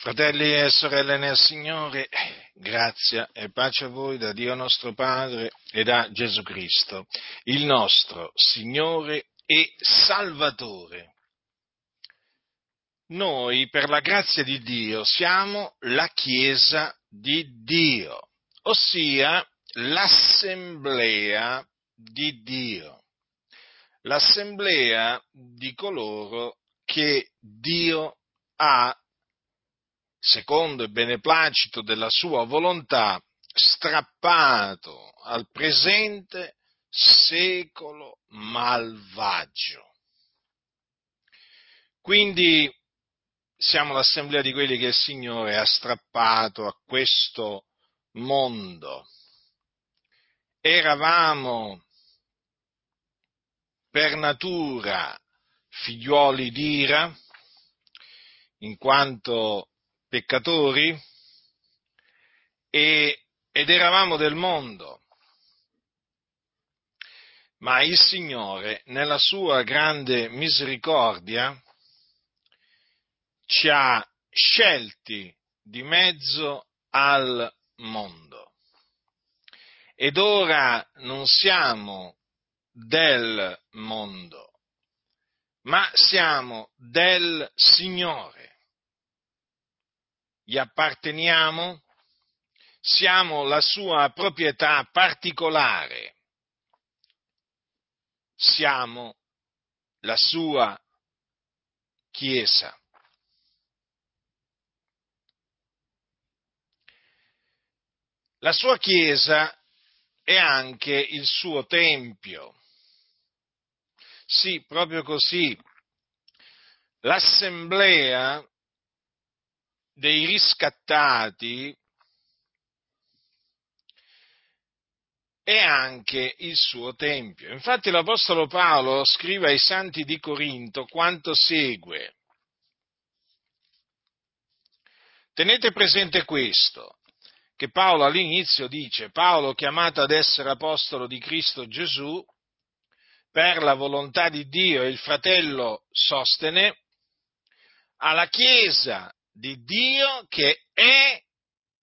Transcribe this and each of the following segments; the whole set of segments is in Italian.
Fratelli e sorelle nel Signore, grazia e pace a voi da Dio nostro Padre e da Gesù Cristo, il nostro Signore e Salvatore. Noi, per la grazia di Dio, siamo la Chiesa di Dio, ossia l'assemblea di Dio, l'assemblea di coloro che Dio ha secondo il beneplacito della sua volontà, strappato al presente secolo malvagio. Quindi siamo l'assemblea di quelli che il Signore ha strappato a questo mondo. Eravamo per natura figliuoli d'ira, in quanto peccatori e, ed eravamo del mondo. Ma il Signore, nella sua grande misericordia, ci ha scelti di mezzo al mondo. Ed ora non siamo del mondo, ma siamo del Signore gli apparteniamo, siamo la sua proprietà particolare, siamo la sua Chiesa. La sua Chiesa è anche il suo Tempio. Sì, proprio così. L'assemblea dei riscattati è anche il suo tempio. Infatti l'Apostolo Paolo scrive ai santi di Corinto quanto segue. Tenete presente questo, che Paolo all'inizio dice, Paolo chiamato ad essere apostolo di Cristo Gesù, per la volontà di Dio e il fratello Sostene, alla Chiesa di Dio che è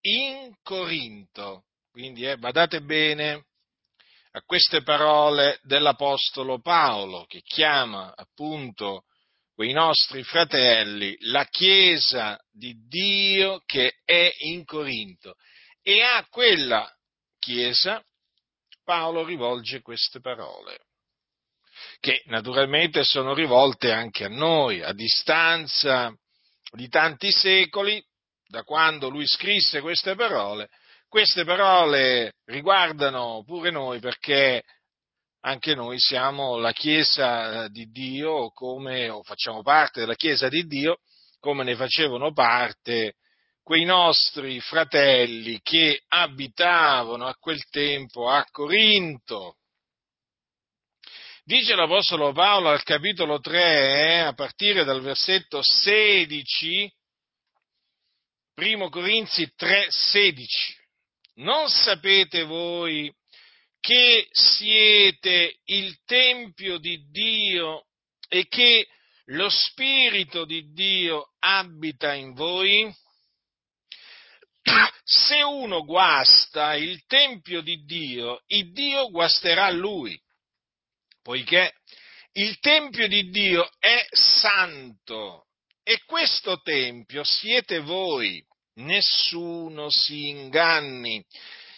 in Corinto. Quindi eh, badate bene a queste parole dell'Apostolo Paolo che chiama appunto quei nostri fratelli la Chiesa di Dio che è in Corinto. E a quella Chiesa Paolo rivolge queste parole, che naturalmente sono rivolte anche a noi, a distanza di tanti secoli, da quando lui scrisse queste parole, queste parole riguardano pure noi perché anche noi siamo la Chiesa di Dio come, o facciamo parte della Chiesa di Dio come ne facevano parte quei nostri fratelli che abitavano a quel tempo a Corinto. Dice l'Apostolo Paolo al capitolo 3, eh, a partire dal versetto 16, primo Corinzi 3, 16. Non sapete voi che siete il Tempio di Dio e che lo Spirito di Dio abita in voi? Se uno guasta il Tempio di Dio, il Dio guasterà lui poiché il Tempio di Dio è santo e questo Tempio siete voi, nessuno si inganni.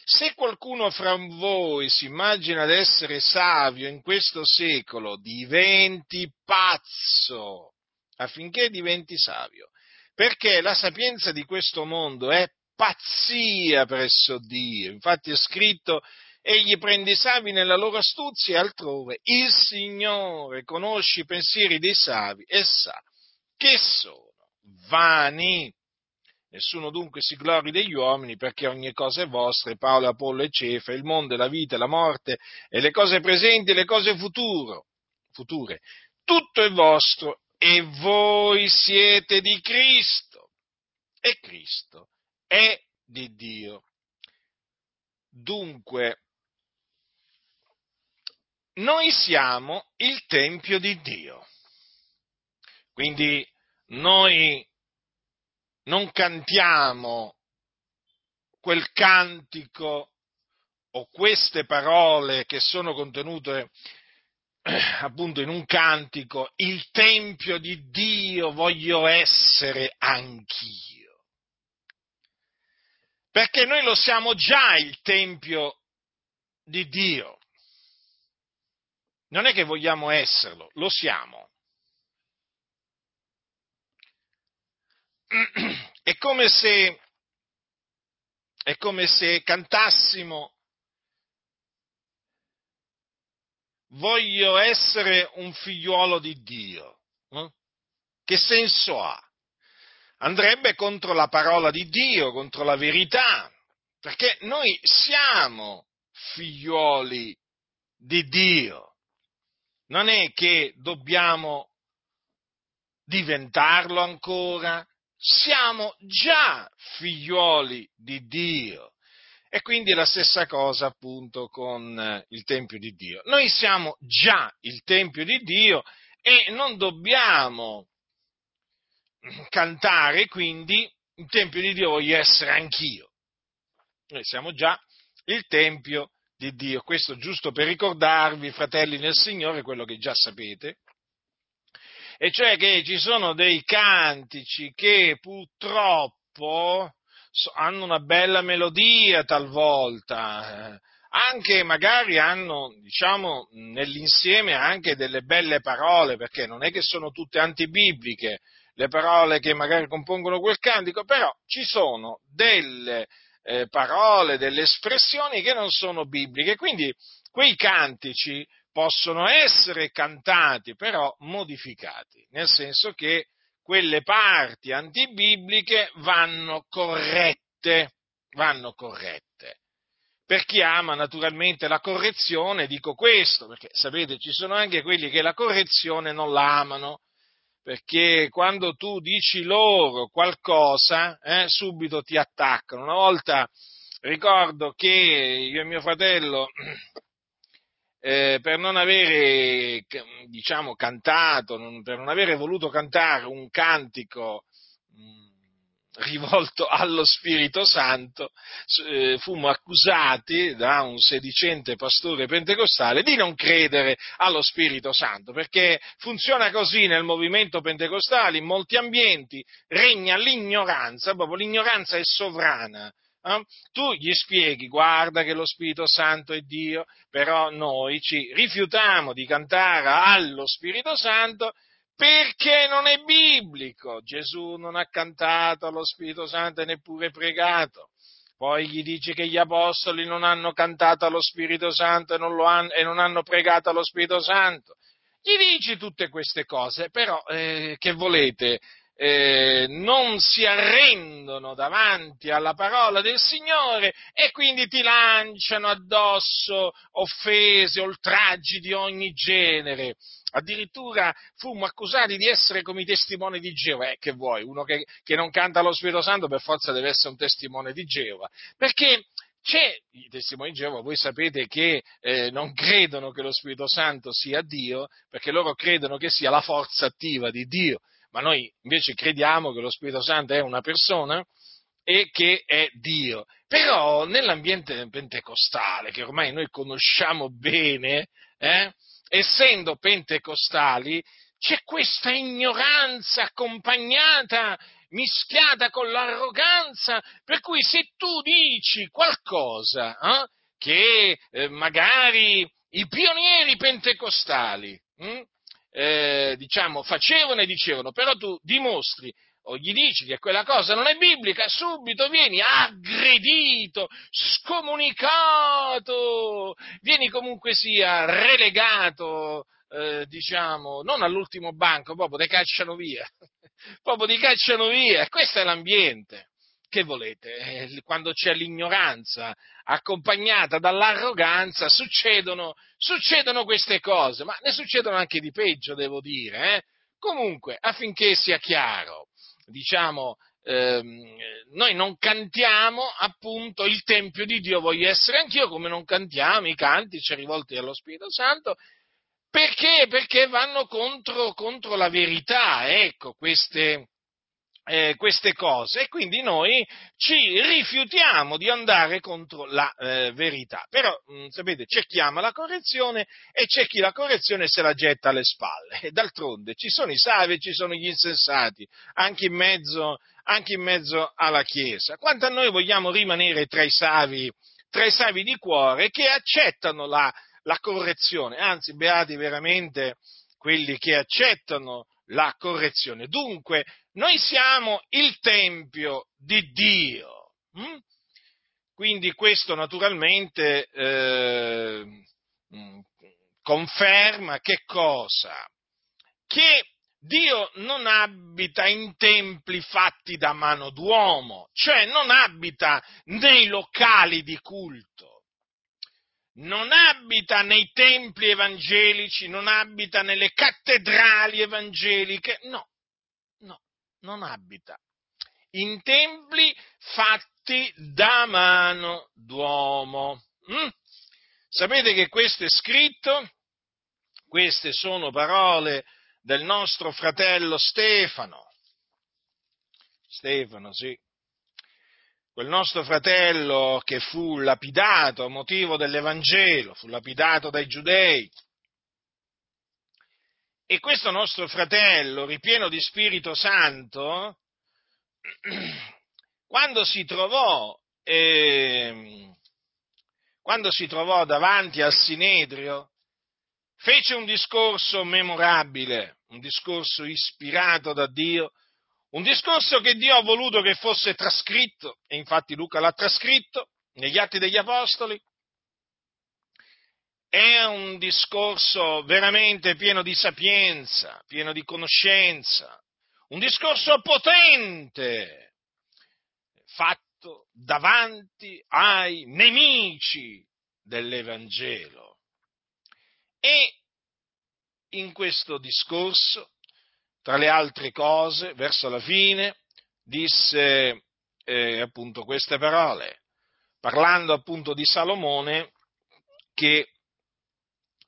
Se qualcuno fra voi si immagina di essere savio in questo secolo, diventi pazzo affinché diventi savio, perché la sapienza di questo mondo è pazzia presso Dio. Infatti è scritto egli prende i savi nella loro astuzia e altrove. Il Signore conosce i pensieri dei savi e sa che sono vani. Nessuno dunque si glori degli uomini perché ogni cosa è vostra, e Paolo, Apollo e Cefa, il mondo, la vita, la morte, e le cose presenti e le cose futuro, future. Tutto è vostro e voi siete di Cristo e Cristo è di Dio. Dunque, noi siamo il Tempio di Dio. Quindi noi non cantiamo quel cantico o queste parole che sono contenute eh, appunto in un cantico, il tempio di Dio voglio essere anch'io. Perché noi lo siamo già il tempio di Dio. Non è che vogliamo esserlo, lo siamo. È come se, è come se cantassimo voglio essere un figliuolo di Dio. Eh? Che senso ha? Andrebbe contro la parola di Dio, contro la verità, perché noi siamo figliuoli di Dio. Non è che dobbiamo diventarlo ancora, siamo già figliuoli di Dio. E quindi la stessa cosa appunto con eh, il Tempio di Dio. Noi siamo già il Tempio di Dio e non dobbiamo cantare quindi il Tempio di Dio voglio essere anch'io. Noi siamo già il Tempio di Dio. Questo giusto per ricordarvi, fratelli nel Signore, quello che già sapete. E cioè che ci sono dei cantici che purtroppo hanno una bella melodia talvolta, eh, anche magari hanno, diciamo, nell'insieme anche delle belle parole, perché non è che sono tutte antibibliche le parole che magari compongono quel cantico, però ci sono delle eh, parole, delle espressioni che non sono bibliche, quindi quei cantici possono essere cantati, però modificati, nel senso che quelle parti antibibliche vanno corrette, vanno corrette. Per chi ama naturalmente la correzione, dico questo, perché sapete, ci sono anche quelli che la correzione non la amano, perché quando tu dici loro qualcosa, eh, subito ti attaccano. Una volta ricordo che io e mio fratello eh, per non avere, diciamo, cantato, non, per non avere voluto cantare un cantico rivolto allo Spirito Santo, eh, fummo accusati da un sedicente pastore pentecostale di non credere allo Spirito Santo, perché funziona così nel movimento pentecostale, in molti ambienti regna l'ignoranza, proprio l'ignoranza è sovrana eh? tu gli spieghi, guarda che lo Spirito Santo è Dio, però noi ci rifiutiamo di cantare allo Spirito Santo perché non è biblico. Gesù non ha cantato allo Spirito Santo e neppure pregato. Poi gli dice che gli apostoli non hanno cantato allo Spirito Santo e non, hanno, e non hanno pregato allo Spirito Santo. Gli dici tutte queste cose, però eh, che volete? Eh, non si arrendono davanti alla parola del Signore e quindi ti lanciano addosso offese, oltraggi di ogni genere. Addirittura fummo accusati di essere come i testimoni di Geova. Eh, che vuoi? Uno che, che non canta lo Spirito Santo per forza deve essere un testimone di Geova. Perché c'è, i testimoni di Geova, voi sapete che eh, non credono che lo Spirito Santo sia Dio, perché loro credono che sia la forza attiva di Dio ma noi invece crediamo che lo Spirito Santo è una persona e che è Dio. Però nell'ambiente pentecostale, che ormai noi conosciamo bene, eh, essendo pentecostali, c'è questa ignoranza accompagnata, mischiata con l'arroganza, per cui se tu dici qualcosa eh, che eh, magari i pionieri pentecostali hm, eh, diciamo, facevano e dicevano, però tu dimostri o gli dici che quella cosa non è biblica, subito vieni aggredito, scomunicato, vieni comunque sia relegato, eh, diciamo, non all'ultimo banco, proprio ti cacciano via, proprio ti cacciano via, questo è l'ambiente che volete? Eh, quando c'è l'ignoranza accompagnata dall'arroganza succedono, succedono queste cose, ma ne succedono anche di peggio, devo dire. Eh? Comunque, affinché sia chiaro, diciamo, ehm, noi non cantiamo appunto il Tempio di Dio, voglio essere anch'io, come non cantiamo i cantici rivolti allo Spirito Santo, perché? Perché vanno contro, contro la verità, ecco, queste, eh, queste cose e quindi noi ci rifiutiamo di andare contro la eh, verità. Però, mh, mm, sapete, c'è chi ama la correzione e c'è chi la correzione se la getta alle spalle. E d'altronde ci sono i savi e ci sono gli insensati, anche in mezzo, anche in mezzo alla Chiesa. Quanto a noi vogliamo rimanere tra i savi, tra i savi di cuore che accettano la, la correzione, anzi, beati veramente quelli che accettano la correzione. Dunque, noi siamo il Tempio di Dio. Hm? Quindi questo naturalmente eh, conferma che cosa? Che Dio non abita in templi fatti da mano d'uomo, cioè non abita nei locali di culto, non abita nei templi evangelici, non abita nelle cattedrali evangeliche, no, non abita in templi fatti da mano d'uomo. Mm? Sapete che questo è scritto? Queste sono parole del nostro fratello Stefano. Stefano, sì. Quel nostro fratello che fu lapidato a motivo dell'Evangelo, fu lapidato dai giudei, e questo nostro fratello, ripieno di Spirito Santo, quando si trovò, eh, quando si trovò davanti al Sinedrio, fece un discorso memorabile, un discorso ispirato da Dio, un discorso che Dio ha voluto che fosse trascritto, e infatti Luca l'ha trascritto negli Atti degli Apostoli, è un discorso veramente pieno di sapienza, pieno di conoscenza, un discorso potente, fatto davanti ai nemici dell'Evangelo. E in questo discorso, tra le altre cose, verso la fine, disse eh, appunto queste parole, parlando appunto di Salomone, che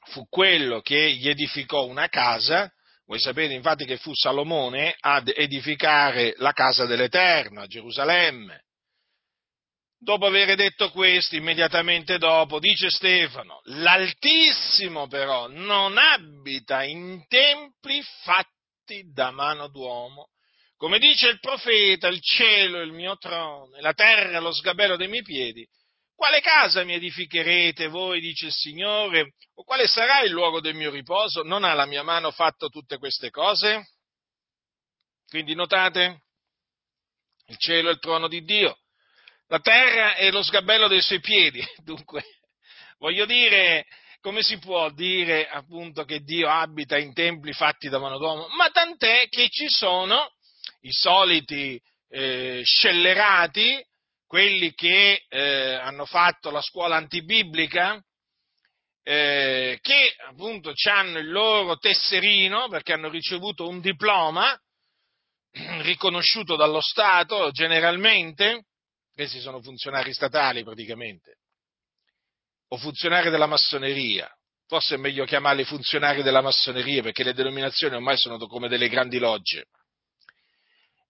fu quello che gli edificò una casa, voi sapete infatti che fu Salomone ad edificare la casa dell'Eterno a Gerusalemme. Dopo aver detto questo, immediatamente dopo, dice Stefano, l'Altissimo però non abita in templi fatti da mano d'uomo. Come dice il profeta, il cielo è il mio trono, e la terra è lo sgabello dei miei piedi. Quale casa mi edificherete voi, dice il Signore, o quale sarà il luogo del mio riposo? Non ha la mia mano fatto tutte queste cose? Quindi notate, il cielo è il trono di Dio, la terra è lo sgabello dei suoi piedi. Dunque, voglio dire, come si può dire appunto che Dio abita in templi fatti da mano d'uomo? Ma tant'è che ci sono i soliti eh, scellerati quelli che eh, hanno fatto la scuola antibiblica, eh, che appunto hanno il loro tesserino perché hanno ricevuto un diploma riconosciuto dallo Stato generalmente, questi sono funzionari statali praticamente, o funzionari della massoneria, forse è meglio chiamarli funzionari della massoneria perché le denominazioni ormai sono come delle grandi logge.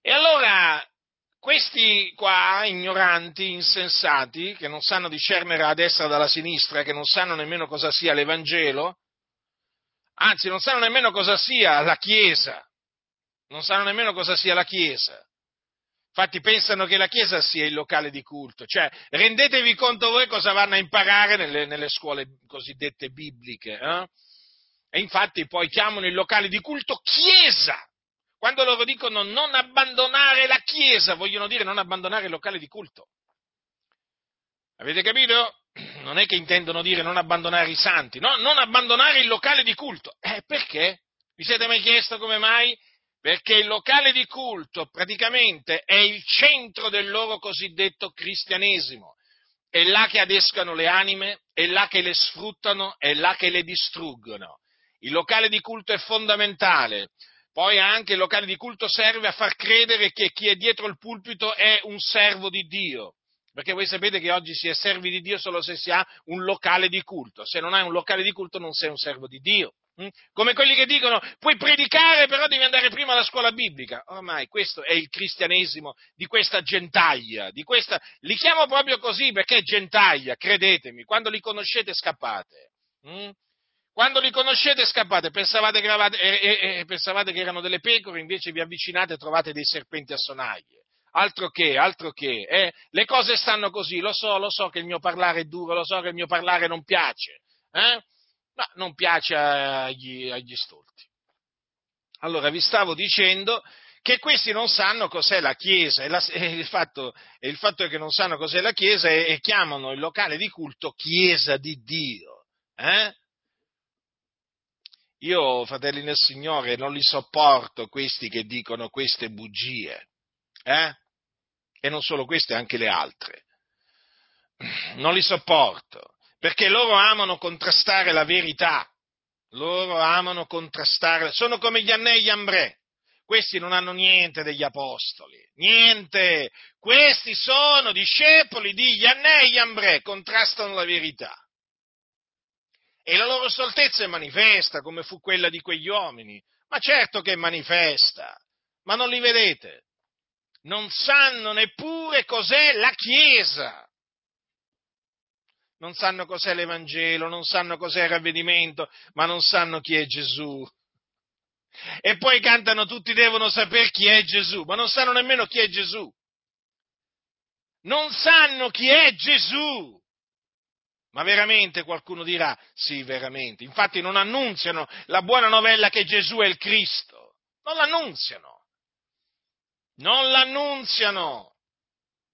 E allora questi qua, ignoranti, insensati, che non sanno discernere a destra dalla sinistra, che non sanno nemmeno cosa sia l'Evangelo, anzi non sanno nemmeno cosa sia la Chiesa, non sanno nemmeno cosa sia la Chiesa. Infatti pensano che la Chiesa sia il locale di culto, cioè rendetevi conto voi cosa vanno a imparare nelle, nelle scuole cosiddette bibliche. Eh? E infatti poi chiamano il locale di culto Chiesa. Quando loro dicono non abbandonare la Chiesa, vogliono dire non abbandonare il locale di culto. Avete capito? Non è che intendono dire non abbandonare i santi, no, non abbandonare il locale di culto. Eh, perché? Vi siete mai chiesto come mai? Perché il locale di culto praticamente è il centro del loro cosiddetto cristianesimo. È là che adescano le anime, è là che le sfruttano, è là che le distruggono. Il locale di culto è fondamentale poi anche il locale di culto serve a far credere che chi è dietro il pulpito è un servo di Dio. Perché voi sapete che oggi si è servi di Dio solo se si ha un locale di culto. Se non hai un locale di culto non sei un servo di Dio. Mm? Come quelli che dicono puoi predicare però devi andare prima alla scuola biblica. Ormai questo è il cristianesimo di questa gentaglia, di questa... li chiamo proprio così perché è gentaglia, credetemi, quando li conoscete scappate. Mm? Quando li conoscete scappate, pensavate che, eravate, eh, eh, pensavate che erano delle pecore, invece vi avvicinate e trovate dei serpenti a sonaglie. Altro che, altro che, eh? le cose stanno così, lo so, lo so che il mio parlare è duro, lo so che il mio parlare non piace, eh? Ma non piace agli, agli stolti. Allora, vi stavo dicendo che questi non sanno cos'è la Chiesa e, la, e, il, fatto, e il, fatto, è che non sanno cos'è la Chiesa e, e chiamano il locale di culto Chiesa di Dio. Eh? Io, fratelli nel Signore, non li sopporto questi che dicono queste bugie. Eh? E non solo queste, anche le altre. Non li sopporto perché loro amano contrastare la verità, loro amano contrastare, sono come gli Annei e questi non hanno niente degli apostoli, niente, questi sono discepoli di Yannè e Ambrè, contrastano la verità. E la loro stoltezza è manifesta, come fu quella di quegli uomini, ma certo che è manifesta, ma non li vedete, non sanno neppure cos'è la Chiesa non sanno cos'è l'Evangelo, non sanno cos'è il ravvedimento, ma non sanno chi è Gesù. E poi cantano tutti devono sapere chi è Gesù, ma non sanno nemmeno chi è Gesù. Non sanno chi è Gesù. Ma veramente qualcuno dirà, sì, veramente. Infatti non annunziano la buona novella che Gesù è il Cristo. Non l'annunziano. Non l'annunziano.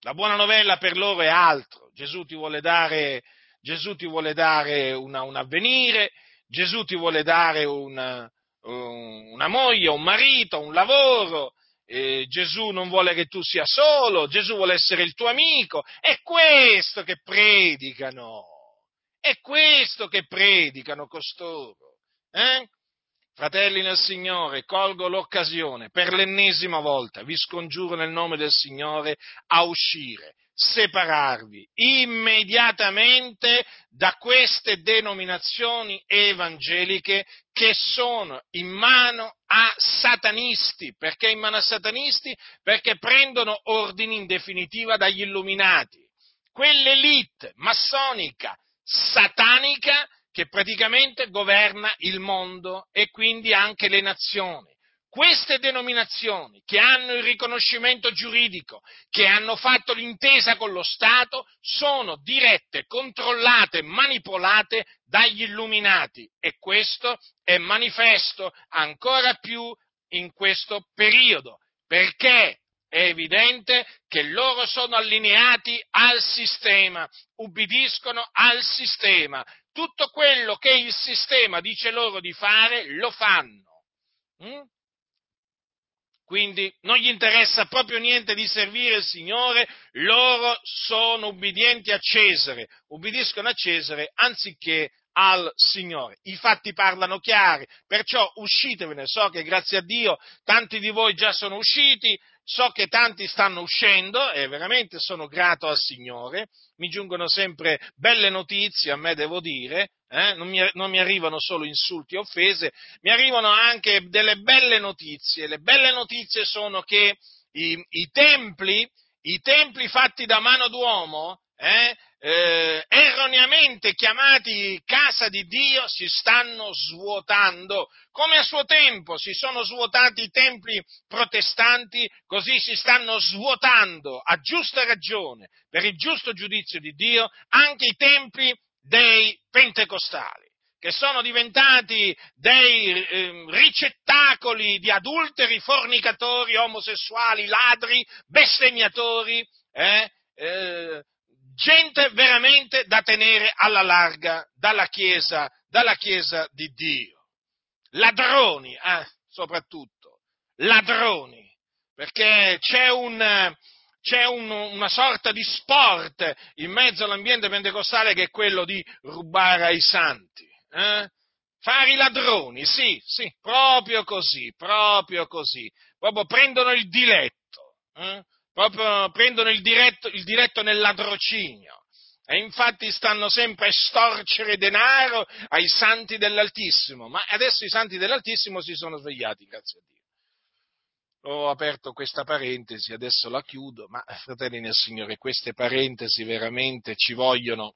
La buona novella per loro è altro. Gesù ti vuole dare Gesù ti vuole dare una, un avvenire, Gesù ti vuole dare una, una moglie, un marito, un lavoro, eh, Gesù non vuole che tu sia solo, Gesù vuole essere il tuo amico, è questo che predicano, è questo che predicano costoro. Eh? Fratelli nel Signore, colgo l'occasione per l'ennesima volta, vi scongiuro nel nome del Signore a uscire separarvi immediatamente da queste denominazioni evangeliche che sono in mano a satanisti. Perché in mano a satanisti? Perché prendono ordini in definitiva dagli illuminati. Quell'elite massonica, satanica, che praticamente governa il mondo e quindi anche le nazioni queste denominazioni che hanno il riconoscimento giuridico, che hanno fatto l'intesa con lo Stato, sono dirette, controllate, manipolate dagli illuminati e questo è manifesto ancora più in questo periodo, perché è evidente che loro sono allineati al sistema, ubbidiscono al sistema, tutto quello che il sistema dice loro di fare lo fanno. Mm? Quindi non gli interessa proprio niente di servire il Signore, loro sono ubbidienti a Cesare, ubbidiscono a Cesare anziché al Signore. I fatti parlano chiari, perciò uscitevene, so che grazie a Dio tanti di voi già sono usciti, so che tanti stanno uscendo e veramente sono grato al Signore, mi giungono sempre belle notizie, a me devo dire, eh? non, mi, non, mi, arrivano solo insulti e offese, mi arrivano anche delle belle notizie. Le belle notizie sono che i, i templi, i templi fatti da mano d'uomo, eh, eh, erroneamente chiamati casa di Dio, si stanno svuotando. Come a suo tempo si sono svuotati i templi protestanti, così si stanno svuotando a giusta ragione, per il giusto giudizio di Dio, anche i templi dei pentecostali che sono diventati dei eh, ricettacoli di adulteri, fornicatori, omosessuali, ladri, bestemmiatori, eh, eh, gente veramente da tenere alla larga dalla Chiesa, dalla chiesa di Dio. Ladroni, eh, soprattutto, ladroni, perché c'è, un, c'è un, una sorta di sport in mezzo all'ambiente pentecostale che è quello di rubare ai santi. Eh? Fare i ladroni, sì, sì, proprio così, proprio così, proprio prendono il diletto. Eh? Proprio prendono il diretto, il diretto nel ladrocinio. E infatti stanno sempre a storcere denaro ai santi dell'Altissimo, ma adesso i santi dell'Altissimo si sono svegliati, grazie a Dio. Ho aperto questa parentesi, adesso la chiudo, ma fratelli nel Signore, queste parentesi veramente ci vogliono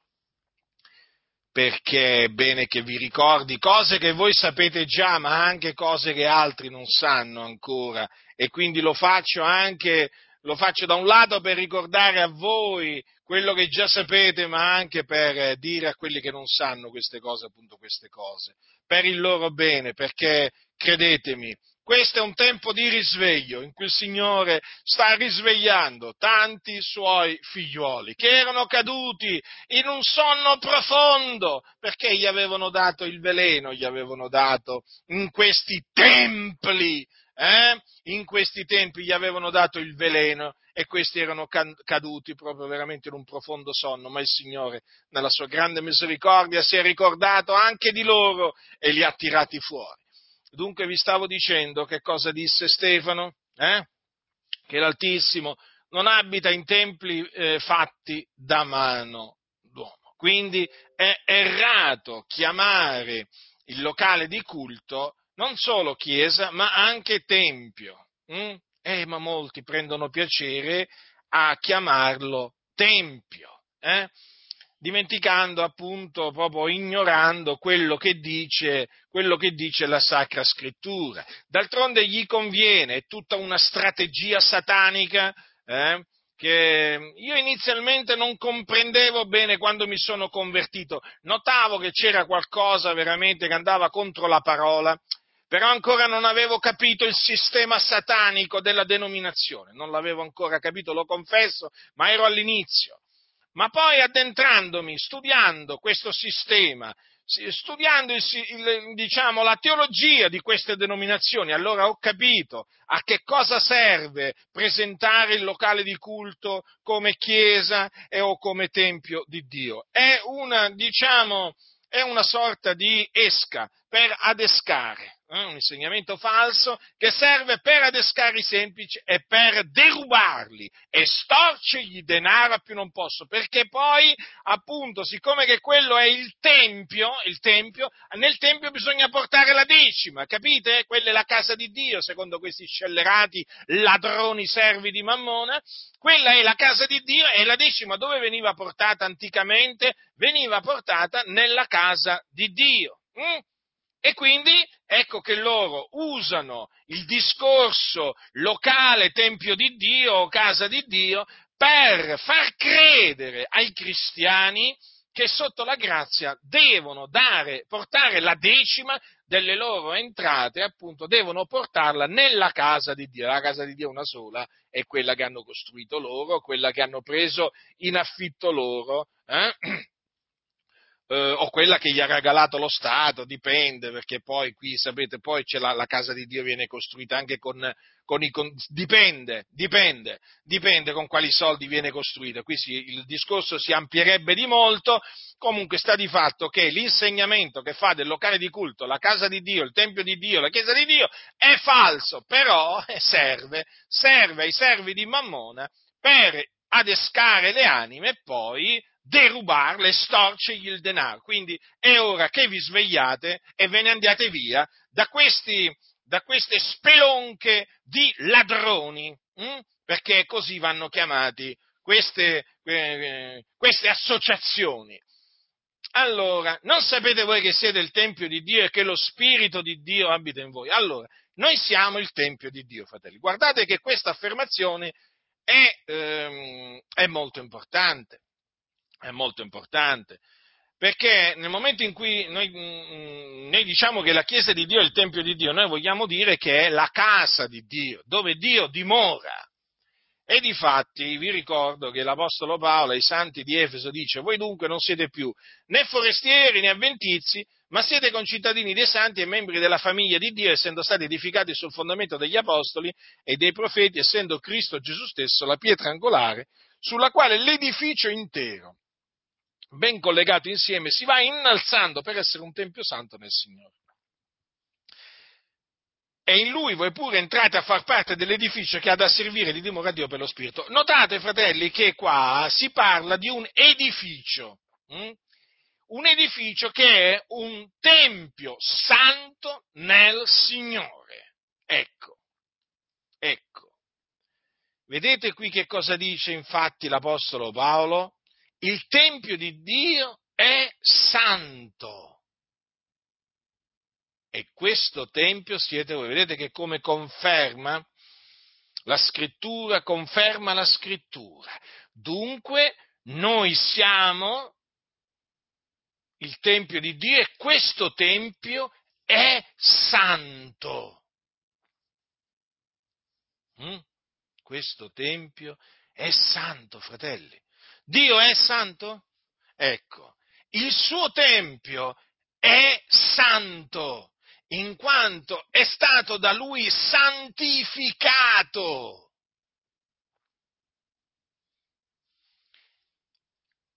perché è bene che vi ricordi cose che voi sapete già, ma anche cose che altri non sanno ancora. E quindi lo faccio anche, lo faccio da un lato per ricordare a voi quello che già sapete, ma anche per dire a quelli che non sanno queste cose, appunto queste cose, per il loro bene, perché credetemi, questo è un tempo di risveglio in cui il Signore sta risvegliando tanti suoi figliuoli che erano caduti in un sonno profondo perché gli avevano dato il veleno, gli avevano dato in questi templi, eh? in questi tempi gli avevano dato il veleno e questi erano caduti proprio veramente in un profondo sonno, ma il Signore nella sua grande misericordia si è ricordato anche di loro e li ha tirati fuori. Dunque vi stavo dicendo che cosa disse Stefano? Eh? Che l'Altissimo non abita in templi eh, fatti da mano d'uomo. Quindi è errato chiamare il locale di culto non solo chiesa, ma anche tempio. Mm? Eh, ma molti prendono piacere a chiamarlo tempio. Eh? dimenticando appunto, proprio ignorando quello che dice, quello che dice la Sacra Scrittura. D'altronde gli conviene, è tutta una strategia satanica, eh, che io inizialmente non comprendevo bene quando mi sono convertito, notavo che c'era qualcosa veramente che andava contro la parola, però ancora non avevo capito il sistema satanico della denominazione, non l'avevo ancora capito, lo confesso, ma ero all'inizio. Ma poi addentrandomi, studiando questo sistema, studiando il, il, diciamo, la teologia di queste denominazioni, allora ho capito a che cosa serve presentare il locale di culto come chiesa e o come tempio di Dio. È una, diciamo, è una sorta di esca per adescare eh, un insegnamento falso che serve per adescare i semplici e per derubarli e storcergli denaro a più non posso, perché poi, appunto, siccome che quello è il tempio, il tempio, nel tempio bisogna portare la decima, capite? Quella è la casa di Dio, secondo questi scellerati ladroni servi di Mammona, quella è la casa di Dio e la decima dove veniva portata anticamente? Veniva portata nella casa di Dio. Mm? E quindi ecco che loro usano il discorso locale, tempio di Dio o casa di Dio, per far credere ai cristiani che sotto la grazia devono dare, portare la decima delle loro entrate, appunto, devono portarla nella casa di Dio. La casa di Dio è una sola, è quella che hanno costruito loro, quella che hanno preso in affitto loro. Eh? eh, o quella che gli ha regalato lo Stato, dipende, perché poi qui sapete, poi c'è la, la casa di Dio viene costruita anche con, con i, con, dipende, dipende, dipende con quali soldi viene costruita, qui si, il discorso si amplierebbe di molto, comunque sta di fatto che l'insegnamento che fa del locale di culto, la casa di Dio, il Tempio di Dio, la Chiesa di Dio, è falso, però eh, serve, serve ai servi di Mammona per adescare le anime e poi derubarle, storcergli il denaro. Quindi è ora che vi svegliate e ve ne andiate via da, questi, da queste spelonche di ladroni, hm? perché così vanno chiamati queste, eh, queste associazioni. Allora, non sapete voi che siete il Tempio di Dio e che lo Spirito di Dio abita in voi? Allora, noi siamo il Tempio di Dio, fratelli. Guardate che questa affermazione è, ehm, è molto importante è molto importante, perché nel momento in cui noi, mm, noi, diciamo che la Chiesa di Dio è il Tempio di Dio, noi vogliamo dire che è la casa di Dio, dove Dio dimora. E di fatti vi ricordo che l'Apostolo Paolo ai santi di Efeso dice, voi dunque non siete più né forestieri né avventizi, ma siete concittadini dei santi e membri della famiglia di Dio, essendo stati edificati sul fondamento degli Apostoli e dei profeti, essendo Cristo Gesù stesso la pietra angolare, sulla quale l'edificio intero ben collegato insieme, si va innalzando per essere un tempio santo nel Signore. e in lui voi pure entrate a far parte dell'edificio che ha da servire di dimora a Dio per lo Spirito. Notate, fratelli, che qua si parla di un edificio, hm? un edificio che è un tempio santo nel Signore. Ecco, ecco. Vedete qui che cosa dice infatti l'Apostolo Paolo? Il tempio di Dio è santo e questo tempio siete voi. Vedete che come conferma la scrittura, conferma la scrittura. Dunque noi siamo il tempio di Dio e questo tempio è santo. Mm? Questo tempio è santo, fratelli. Dio è santo? Ecco, il suo tempio è santo in quanto è stato da lui santificato.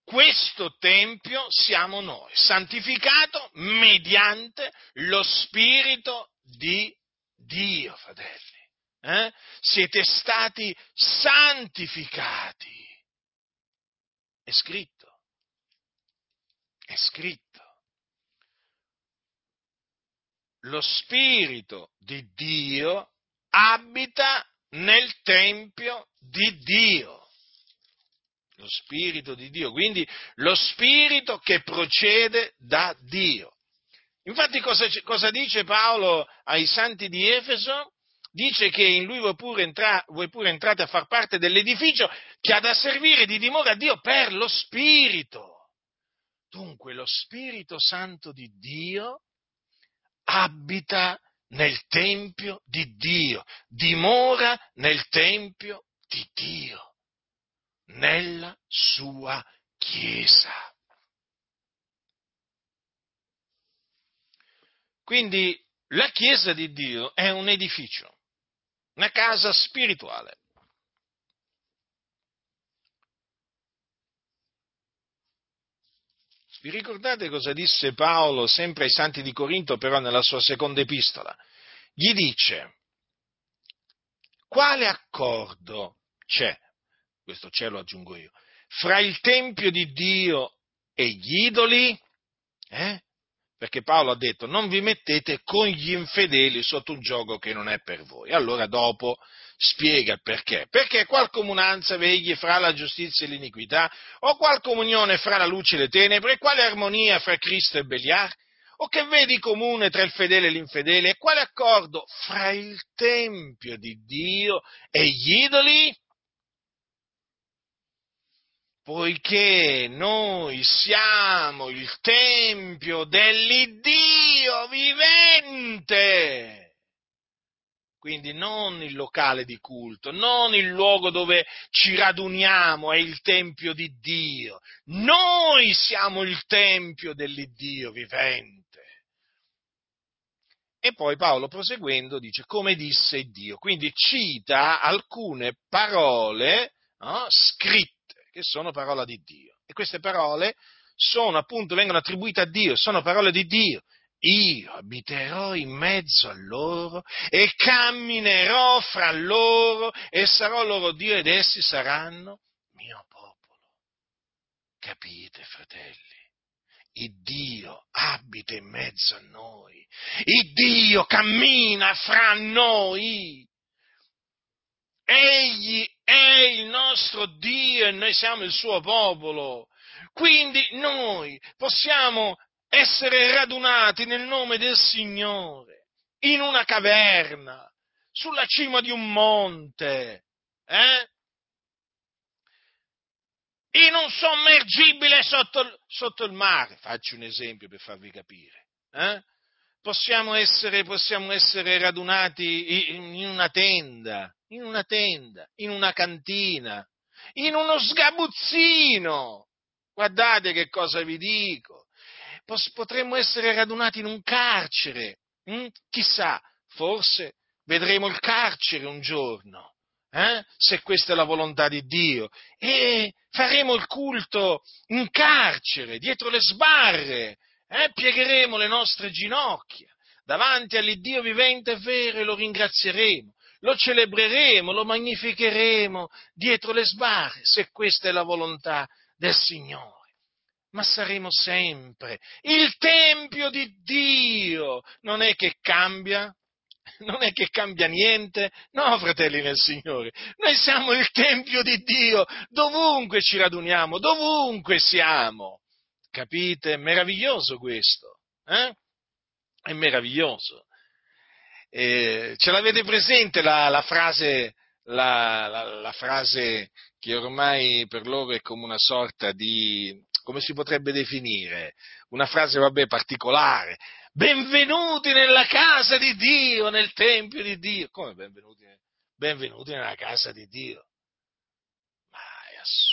Questo Tempio siamo noi, santificato mediante lo Spirito di Dio, fratelli. Eh? Siete stati santificati. È scritto. È scritto. lo Spirito di Dio abita nel Tempio di Dio. Lo Spirito di Dio, quindi lo Spirito che procede da Dio. Infatti cosa, cosa dice Paolo ai santi di Efeso? Dice che in lui voi pure, entra, voi pure entrate a far parte dell'edificio che ha da servire di dimora a Dio per lo Spirito. Dunque lo Spirito Santo di Dio abita nel Tempio di Dio, dimora nel Tempio di Dio, nella sua Chiesa. Quindi la Chiesa di Dio è un edificio, una casa spirituale. Vi ricordate cosa disse Paolo sempre ai santi di Corinto, però nella sua seconda epistola? Gli dice, quale accordo c'è, questo ce lo aggiungo io, fra il Tempio di Dio e gli idoli? Eh? Perché Paolo ha detto, non vi mettete con gli infedeli sotto un gioco che non è per voi. Allora dopo spiega perché. Perché qual comunanza vegli fra la giustizia e l'iniquità? O qual comunione fra la luce e le tenebre? Quale armonia fra Cristo e Beliar? O che vedi comune tra il fedele e l'infedele? E quale accordo fra il Tempio di Dio e gli idoli? Poiché noi siamo il Tempio dell'Iddio vivente quindi non il locale di culto, non il luogo dove ci raduniamo, è il Tempio di Dio. Noi siamo il Tempio dell'Iddio vivente. E poi Paolo proseguendo dice come disse Dio, quindi cita alcune parole no, scritte, che sono parola di Dio. E queste parole sono appunto, vengono attribuite a Dio, sono parole di Dio io abiterò in mezzo a loro e camminerò fra loro e sarò loro Dio ed essi saranno mio popolo. Capite, fratelli? Il Dio abita in mezzo a noi, il Dio cammina fra noi. Egli è il nostro Dio e noi siamo il suo popolo. Quindi noi possiamo essere radunati nel nome del Signore, in una caverna, sulla cima di un monte, eh? in un sommergibile sotto, sotto, il mare, faccio un esempio per farvi capire. Eh? Possiamo, essere, possiamo essere radunati in una tenda, in una tenda, in una cantina, in uno sgabuzzino. Guardate che cosa vi dico potremmo essere radunati in un carcere. Hm? Chissà, forse vedremo il carcere un giorno, eh? se questa è la volontà di Dio, e faremo il culto in carcere, dietro le sbarre, eh? piegheremo le nostre ginocchia davanti all'Iddio vivente e vero e lo ringrazieremo, lo celebreremo, lo magnificheremo dietro le sbarre, se questa è la volontà del Signore. Ma saremo sempre il Tempio di Dio. Non è che cambia? non è che cambia niente, no, fratelli nel Signore, noi siamo il Tempio di Dio, dovunque ci raduniamo, dovunque siamo. Capite? È meraviglioso questo, eh? È meraviglioso. Eh, ce l'avete presente la, la frase, la, la, frase che ormai per loro è come una sorta di, come si potrebbe definire? Una frase, vabbè, particolare. Benvenuti nella casa di Dio, nel Tempio di Dio. Come benvenuti? Benvenuti nella casa di Dio. Ma è assurdo,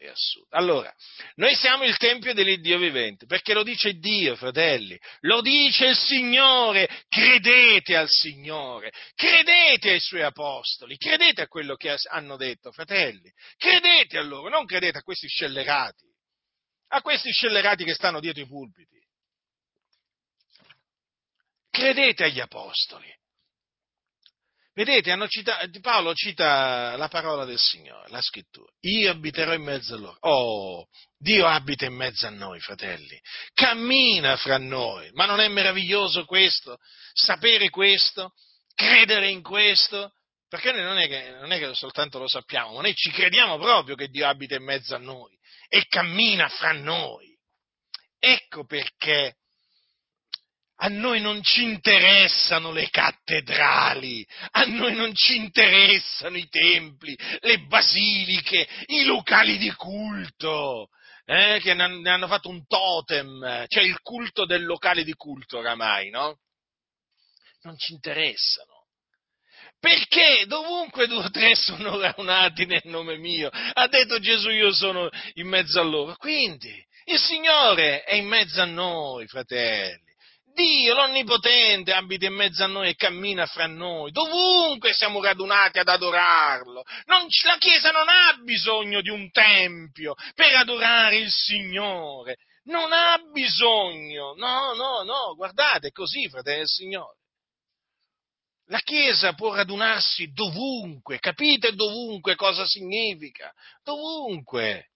è assurdo. Allora, noi siamo il Tempio dell'Iddio vivente, perché lo dice Dio, fratelli, lo dice il Signore, credete al Signore, credete ai Suoi Apostoli, credete a quello che hanno detto, fratelli, credete a loro, non credete a questi scellerati, a questi scellerati che stanno dietro i pulpiti. Credete agli apostoli. Vedete, citato, Paolo cita la parola del Signore, la scrittura. Io abiterò in mezzo a loro. Oh, Dio abita in mezzo a noi, fratelli. Cammina fra noi. Ma non è meraviglioso questo? Sapere questo? Credere in questo? Perché noi non è, che, non è che soltanto lo sappiamo, ma noi ci crediamo proprio che Dio abita in mezzo a noi e cammina fra noi. Ecco perché a noi non ci interessano le cattedrali, a noi non ci interessano i templi, le basiliche, i locali di culto, eh, che ne hanno fatto un totem, cioè il culto del locale di culto oramai, no? Non ci interessano. Perché dovunque due o tre sono raunati nel nome mio, ha detto Gesù io sono in mezzo a loro. Quindi il Signore è in mezzo a noi, fratelli. Dio, l'Onnipotente, abita in mezzo a noi e cammina fra noi. Dovunque siamo radunati ad adorarlo. Non, la Chiesa non ha bisogno di un tempio per adorare il Signore. Non ha bisogno. No, no, no. Guardate, è così, fratelli del Signore. La Chiesa può radunarsi dovunque. Capite dovunque cosa significa? Dovunque.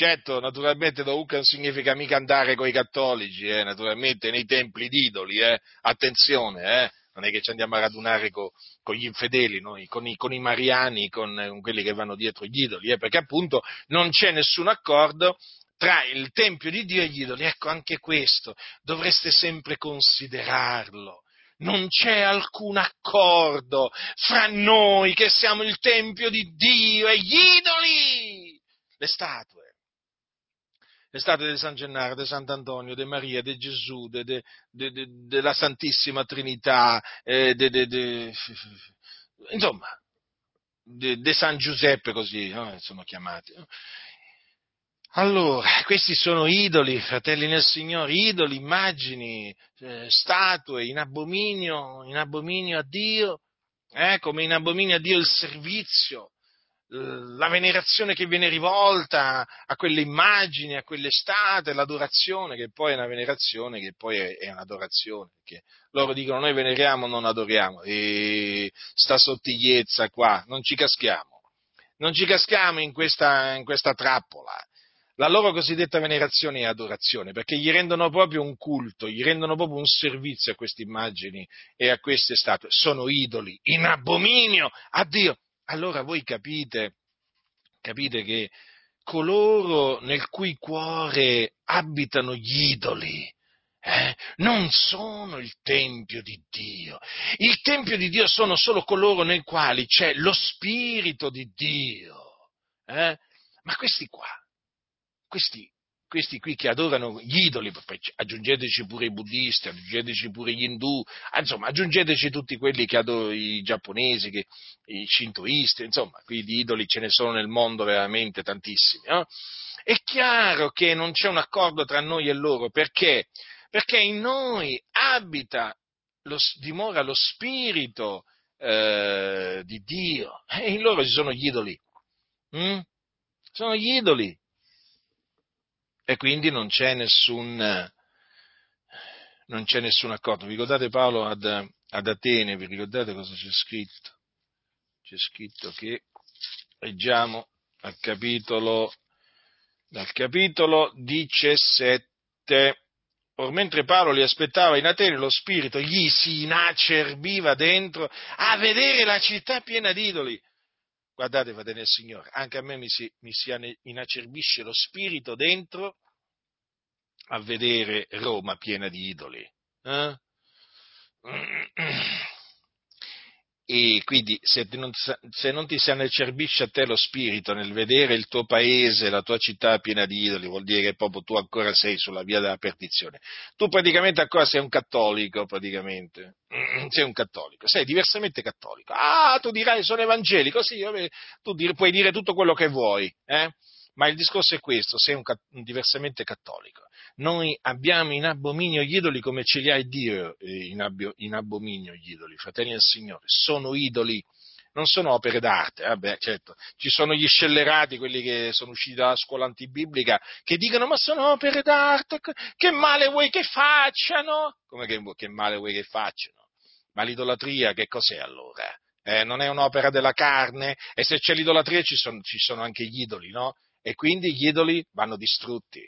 Certo, naturalmente dovunque non significa mica andare con i cattolici, eh, naturalmente nei templi d'idoli, eh. attenzione, eh. non è che ci andiamo a radunare co, con gli infedeli, noi, con, i, con, i, mariani, con, con, quelli che vanno dietro gli idoli, eh, perché appunto non c'è nessun accordo tra il Tempio di Dio e gli idoli. Ecco, anche questo dovreste sempre considerarlo. Non c'è alcun accordo fra noi che siamo il Tempio di Dio e gli idoli, le statue le statue di San Gennaro, di Sant'Antonio, di Maria, di Gesù, della Santissima Trinità, eh, insomma, di San Giuseppe, così no? sono chiamati. Allora, questi sono idoli, fratelli nel Signore, idoli, immagini, eh, statue, in abominio, in abominio a Dio, eh, come in abominio a Dio il servizio, la venerazione che viene rivolta a quelle immagini, a quelle state, l'adorazione, che poi è una venerazione, che poi è, un'adorazione. Perché loro dicono noi veneriamo, non adoriamo. E sta sottigliezza qua, non ci caschiamo. Non ci caschiamo in questa, in questa trappola. La loro cosiddetta venerazione è adorazione, perché gli rendono proprio un culto, gli rendono proprio un servizio a queste immagini e a queste statue. Sono idoli, in abominio a Dio allora voi capite, capite che coloro nel cui cuore abitano gli idoli, eh, non sono il Tempio di Dio. Il Tempio di Dio sono solo coloro nei quali c'è lo Spirito di Dio. Eh? Ma questi qua, questi questi qui che adorano gli idoli, aggiungeteci pure i buddisti, aggiungeteci pure gli indù, insomma, aggiungeteci tutti quelli che adorano i giapponesi, che, i shintoisti, insomma, qui di idoli ce ne sono nel mondo veramente tantissimi. No? È chiaro che non c'è un accordo tra noi e loro, perché? Perché in noi abita, lo, dimora lo spirito eh, di Dio, e in loro ci sono gli idoli. Mm? Sono gli idoli e quindi non c'è nessun, non c'è nessun accordo. Vi ricordate Paolo ad, ad Atene, vi ricordate cosa c'è scritto? C'è scritto che, leggiamo al capitolo, dal capitolo 17, Or mentre Paolo li aspettava in Atene, lo spirito gli si inacerbiva dentro a vedere la città piena di idoli. Guardate, fratelli del Signore, anche a me mi si, mi si inacerbisce lo spirito dentro a vedere Roma piena di idoli. Eh? E quindi se non, se non ti si anecerbisce a te lo spirito nel vedere il tuo paese, la tua città piena di idoli, vuol dire che proprio tu ancora sei sulla via della perdizione. Tu praticamente ancora sei un cattolico, praticamente. Sei un cattolico, sei diversamente cattolico. Ah, tu dirai sono evangelico, sì, tu puoi dire tutto quello che vuoi, eh? Ma il discorso è questo, sei un, un diversamente cattolico. Noi abbiamo in abominio gli idoli come ce li ha Dio eh, in, ab- in abominio gli idoli, fratelli del Signore. Sono idoli, non sono opere d'arte, vabbè, certo, ci sono gli scellerati, quelli che sono usciti dalla scuola antibiblica, che dicono ma sono opere d'arte, che male vuoi che facciano? Come che, che male vuoi che facciano? Ma l'idolatria che cos'è allora? Eh, non è un'opera della carne? E se c'è l'idolatria ci sono, ci sono anche gli idoli, no? e quindi gli idoli vanno distrutti.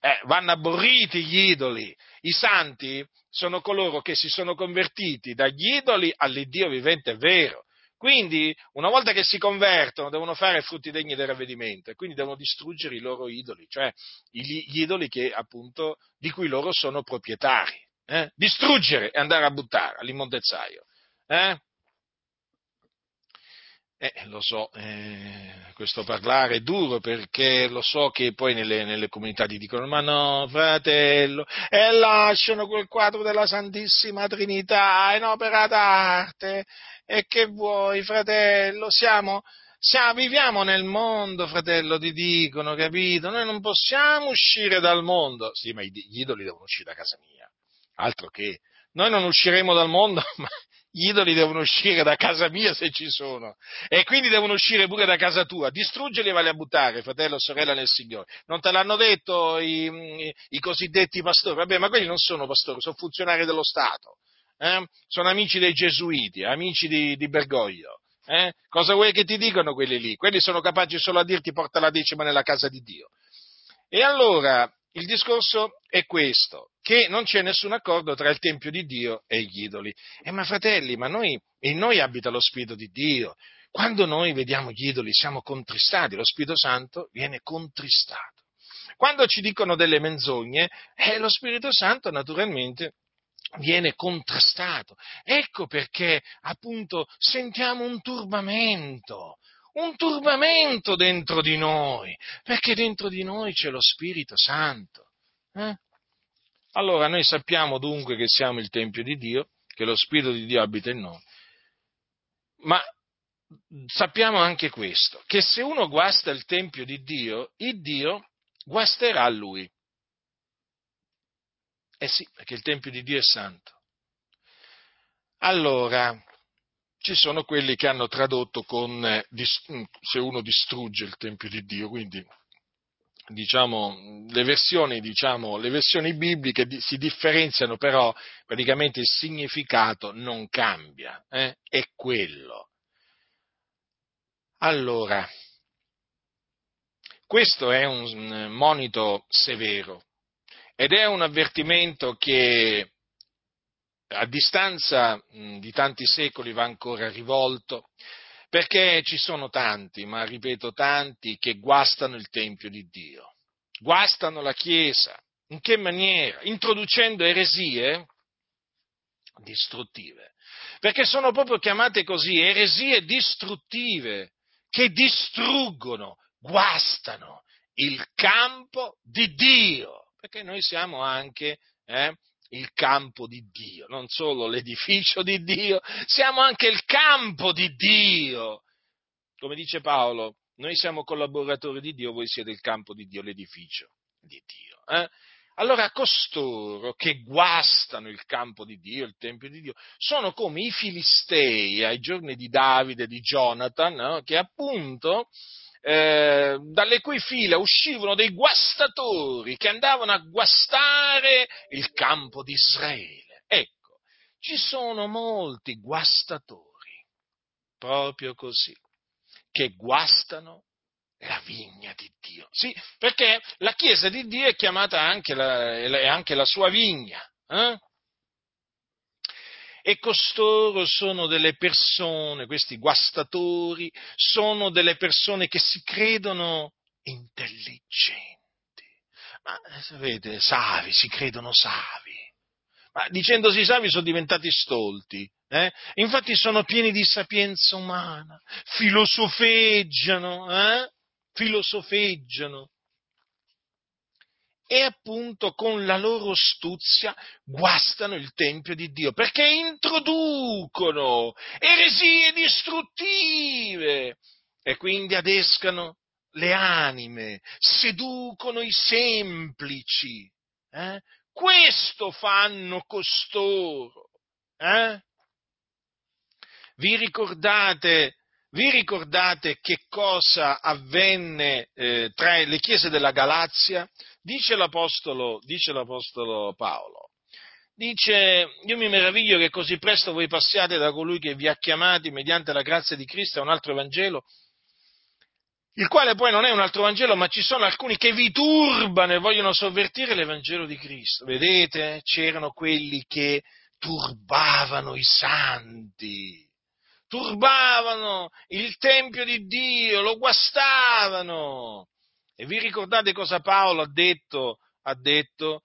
Eh, vanno aborriti gli idoli. I santi sono coloro che si sono convertiti dagli idoli all'Iddio vivente e vero. Quindi, una volta che si convertono, devono fare frutti degni del ravvedimento e quindi devono distruggere i loro idoli, cioè gli idoli che, appunto, di cui loro sono proprietari. Eh? Distruggere e andare a buttare all'immondezzaio. Eh? Eh, lo so, eh, questo parlare è duro perché lo so che poi nelle, nelle comunità ti dicono ma no, fratello, e lasciano quel quadro della Santissima Trinità in opera d'arte. E che vuoi, fratello? Siamo, siamo, viviamo nel mondo, fratello, ti dicono, capito? Noi non possiamo uscire dal mondo. Sì, ma gli idoli devono uscire da casa mia. Altro che, noi non usciremo dal mondo, ma gli idoli devono uscire da casa mia se ci sono, e quindi devono uscire pure da casa tua. Distruggerli e vale a buttare, fratello sorella nel Signore. Non te l'hanno detto i, i, cosiddetti pastori? Vabbè, ma quelli non sono pastori, sono funzionari dello Stato. Eh? Sono amici dei gesuiti, amici di, di Bergoglio. Eh? Cosa vuoi che ti dicano quelli lì? Quelli sono capaci solo a dirti porta la decima nella casa di Dio. E allora, il discorso è questo, che non c'è nessun accordo tra il Tempio di Dio e gli idoli. Eh, ma fratelli, ma noi, in noi abita lo Spirito di Dio. Quando noi vediamo gli idoli siamo contristati, lo Spirito Santo viene contristato. Quando ci dicono delle menzogne, eh, lo Spirito Santo naturalmente viene contrastato. Ecco perché appunto sentiamo un turbamento, un turbamento dentro di noi, perché dentro di noi c'è lo Spirito Santo. Eh? Allora noi sappiamo dunque che siamo il Tempio di Dio, che lo Spirito di Dio abita in noi, ma sappiamo anche questo, che se uno guasta il Tempio di Dio, il Dio guasterà lui. Eh sì, perché il Tempio di Dio è santo. Allora, ci sono quelli che hanno tradotto con eh, mm, se uno distrugge il Tempio di Dio, quindi diciamo, le, versioni, diciamo, le versioni bibliche si differenziano, però praticamente il significato non cambia, eh? è quello. Allora, questo è un monito severo ed è un avvertimento che a distanza di tanti secoli va ancora rivolto, perché ci sono tanti, ma ripeto tanti, che guastano il Tempio di Dio, guastano la Chiesa. In che maniera? Introducendo eresie distruttive, perché sono proprio chiamate così, eresie distruttive, che distruggono, guastano il campo di Dio, perché noi siamo anche eh, il campo di Dio, non solo l'edificio di Dio, siamo anche il campo di Dio. Come dice Paolo, noi siamo collaboratori di Dio, voi siete il campo di Dio, l'edificio di Dio. Eh? Allora costoro che guastano il campo di Dio, il Tempio di Dio, sono come i Filistei ai giorni di Davide, di Jonathan, no? che appunto eh, dalle cui fila uscivano dei guastatori che andavano a guastare il campo di Israele. Ecco, ci sono molti guastatori, proprio così, che guastano la vigna di Dio. Sì, perché la Chiesa di Dio è chiamata anche la, è anche la sua vigna. Eh? E costoro sono delle persone, questi guastatori, sono delle persone che si credono intelligenti. Ma sapete, savi, si credono savi. Ma dicendosi savi sono diventati stolti. Eh? Infatti sono pieni di sapienza umana, filosofeggiano, eh? filosofeggiano e appunto con la loro stuzia guastano il Tempio di Dio, perché introducono eresie distruttive e quindi adescano le anime, seducono i semplici. Eh? Questo fanno costoro. Eh? Vi ricordate vi ricordate che cosa avvenne eh, tra le chiese della Galazia? Dice l'Apostolo, dice l'Apostolo Paolo. Dice, io mi meraviglio che così presto voi passiate da colui che vi ha chiamati mediante la grazia di Cristo a un altro Vangelo, il quale poi non è un altro Vangelo, ma ci sono alcuni che vi turbano e vogliono sovvertire l'Evangelo di Cristo. Vedete? C'erano quelli che turbavano i santi turbavano il Tempio di Dio, lo guastavano. E vi ricordate cosa Paolo ha detto? Ha detto,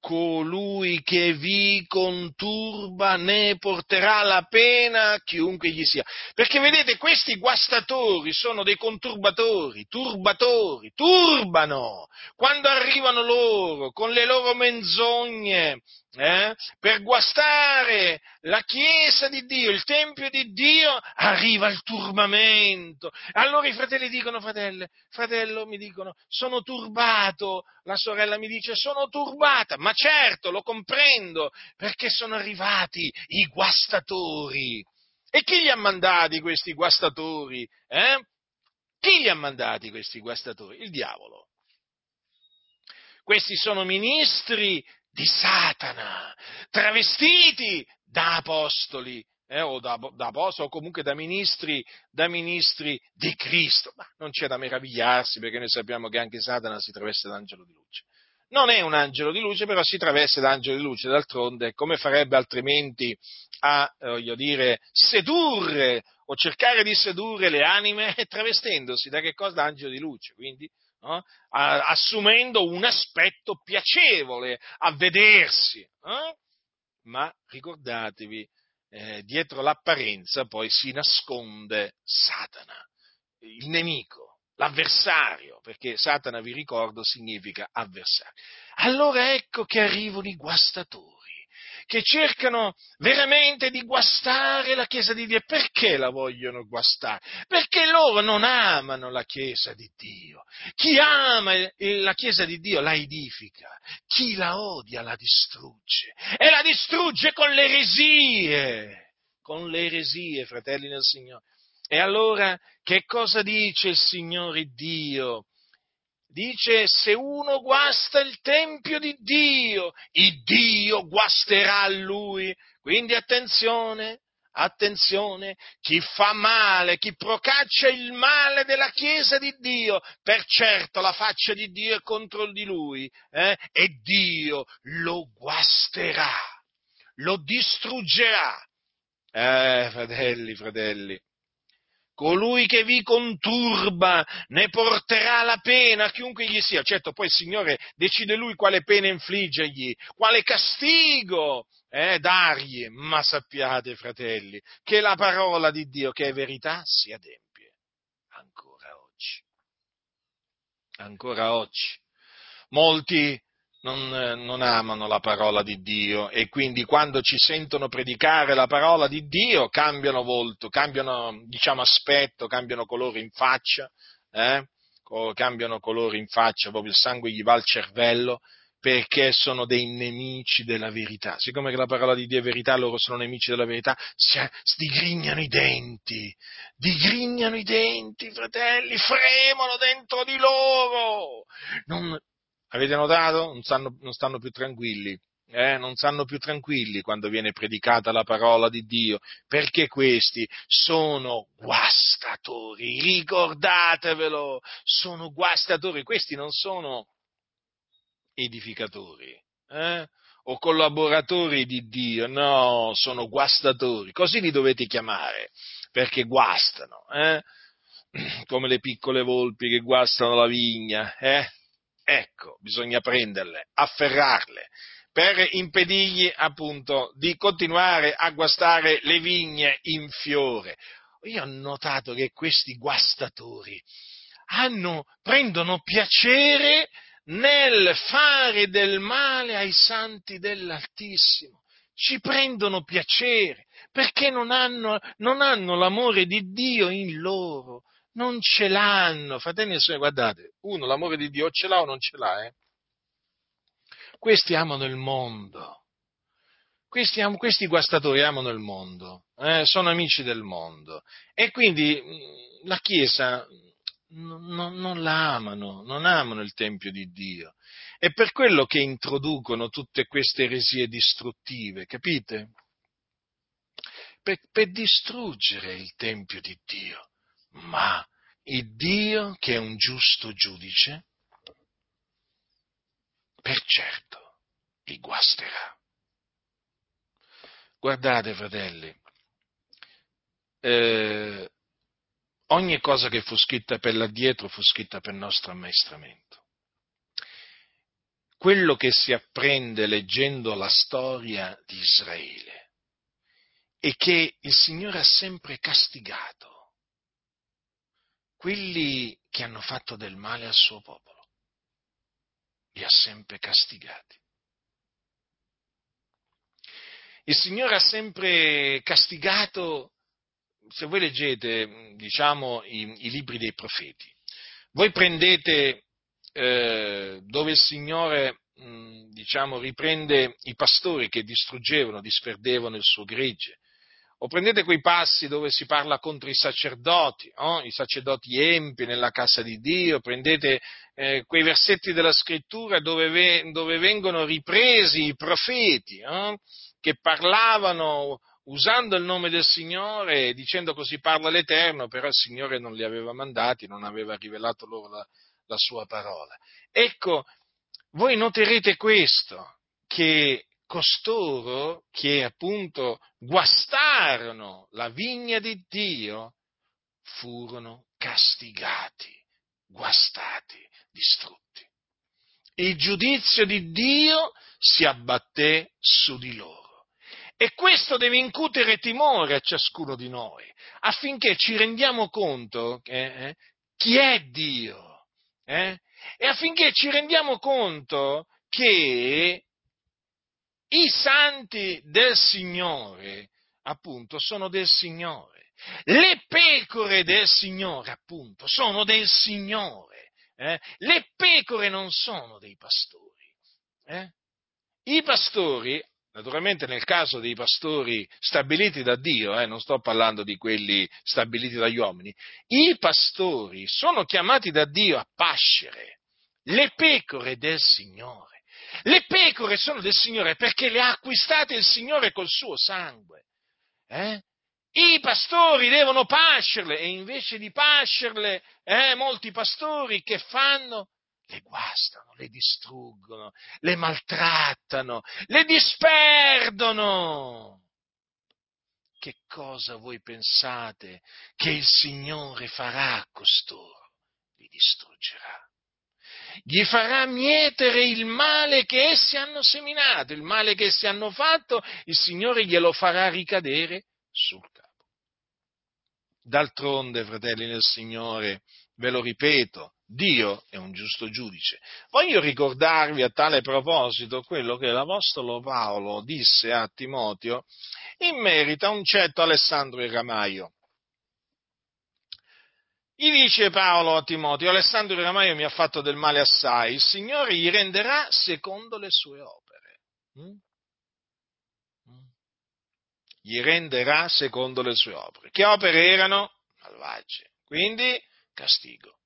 colui che vi conturba ne porterà la pena chiunque gli sia. Perché vedete, questi guastatori sono dei conturbatori, turbatori, turbano. Quando arrivano loro con le loro menzogne, eh, per guastare la Chiesa di Dio, il Tempio di Dio, arriva il turbamento. Allora i fratelli dicono, fratello, fratello, mi dicono, sono turbato, la sorella mi dice, sono turbata, ma certo, lo comprendo, perché sono arrivati i guastatori. E chi li ha mandati questi guastatori? Eh? Chi li ha mandati questi guastatori? Il diavolo. Questi sono ministri di Satana, travestiti da apostoli, eh, o da, da apostoli, o comunque da ministri, da ministri di Cristo. Ma non c'è da meravigliarsi perché noi sappiamo che anche Satana si traveste angelo di luce. Non è un angelo di luce, però si traveste angelo di luce, d'altronde come farebbe altrimenti a, eh, voglio dire, sedurre o cercare di sedurre le anime travestendosi da che cosa? Da angelo di luce. Quindi no? assumendo un aspetto piacevole a vedersi. Eh? Ma ricordatevi, eh, dietro l'apparenza poi si nasconde Satana, il nemico, l'avversario, perché Satana, vi ricordo, significa avversario. Allora ecco che arrivano i guastatori che cercano veramente di guastare la Chiesa di Dio. Perché la vogliono guastare? Perché loro non amano la Chiesa di Dio. Chi ama la Chiesa di Dio la edifica, chi la odia la distrugge e la distrugge con le eresie, con le eresie, fratelli del Signore. E allora che cosa dice il Signore Dio? Dice se uno guasta il Tempio di Dio, il Dio guasterà lui. Quindi attenzione, attenzione, chi fa male, chi procaccia il male della Chiesa di Dio, per certo la faccia di Dio è contro di lui eh? e Dio lo guasterà, lo distruggerà. Eh, fratelli, fratelli, colui che vi conturba ne porterà la pena, chiunque gli sia. Certo, poi il Signore decide lui quale pena infliggergli, quale castigo eh, dargli, ma sappiate, fratelli, che la parola di Dio, che è verità, si adempie ancora oggi. Ancora oggi. Molti non, non, amano la parola di Dio e quindi quando ci sentono predicare la parola di Dio cambiano volto, cambiano diciamo, aspetto, cambiano colore in faccia, eh? cambiano colore in faccia, proprio il sangue gli va al cervello perché sono dei nemici della verità. Siccome la parola di Dio è verità, loro sono nemici della verità, si digrignano i denti, digrignano i denti, fratelli, fremono dentro di loro. Non, avete notato? Non stanno, non stanno più tranquilli eh, non stanno più tranquilli quando viene predicata la parola di Dio, perché questi sono guastatori, ricordatevelo, sono guastatori, questi non sono edificatori. Eh? o collaboratori di Dio, no, sono guastatori, così li dovete chiamare, perché guastano, eh? come le piccole volpi che guastano la vigna, eh? Ecco, bisogna prenderle, afferrarle, per impedirgli appunto di continuare a guastare le vigne in fiore. Io ho notato che questi guastatori hanno, prendono piacere nel fare del male ai santi dell'Altissimo. Ci prendono piacere perché non hanno, non hanno l'amore di Dio in loro, non ce l'hanno. Fratelli e sorelle, guardate, uno l'amore di Dio ce l'ha o non ce l'ha, eh? Questi amano il mondo. Questi, questi guastatori amano il mondo, eh, sono amici del mondo e quindi mm, la Chiesa non, non la amano, non amano il Tempio di Dio. È per quello che introducono tutte queste eresie distruttive, capite? Per, per distruggere il Tempio di Dio. Ma il Dio, che è un giusto giudice, per certo li guasterà. Guardate, fratelli, eh, ogni cosa che fu scritta per l'addietro fu scritta per nostro ammaestramento. Quello che si apprende leggendo la storia di Israele è che il Signore ha sempre castigato quelli che hanno fatto del male al suo popolo li ha sempre castigati. Il Signore ha sempre castigato, se voi leggete, diciamo, i, i libri dei profeti, voi prendete eh, dove il Signore, mh, diciamo, riprende i pastori che distruggevano, disperdevano il suo gregge, o prendete quei passi dove si parla contro i sacerdoti, oh? i sacerdoti empi nella casa di Dio, prendete eh, quei versetti della scrittura dove, ve, dove vengono ripresi i profeti oh? che parlavano usando il nome del Signore, dicendo così parla l'Eterno, però il Signore non li aveva mandati, non aveva rivelato loro la, la sua parola. Ecco, voi noterete questo, che costoro che appunto guastarono la vigna di Dio furono castigati, guastati, distrutti. Il giudizio di Dio si abbatté su di loro. E questo deve incutere timore a ciascuno di noi, affinché ci rendiamo conto eh, eh, chi è Dio eh? e affinché ci rendiamo conto che i santi del Signore, appunto, sono del Signore. Le pecore del Signore, appunto, sono del Signore. Eh? Le pecore non sono dei pastori. Eh? I pastori, naturalmente nel caso dei pastori stabiliti da Dio, eh, non sto parlando di quelli stabiliti dagli uomini, i pastori sono chiamati da Dio a pascere le pecore del Signore. Le pecore sono del Signore perché le ha acquistate il Signore col suo sangue. Eh? I pastori devono pascerle e invece di pascerle, eh, molti pastori che fanno? Le guastano, le distruggono, le maltrattano, le disperdono. Che cosa voi pensate che il Signore farà a costoro? Li distruggerà gli farà mietere il male che essi hanno seminato, il male che essi hanno fatto, il Signore glielo farà ricadere sul capo. D'altronde, fratelli del Signore, ve lo ripeto, Dio è un giusto giudice. Voglio ricordarvi a tale proposito quello che l'Apostolo Paolo disse a Timoteo in merito a un certo Alessandro il Ramaio. Gli dice Paolo a Timoteo, Alessandro Ramaio mi ha fatto del male assai, il Signore gli renderà secondo le sue opere. Mm? Mm? Gli renderà secondo le sue opere. Che opere erano? Malvagie. Quindi castigo.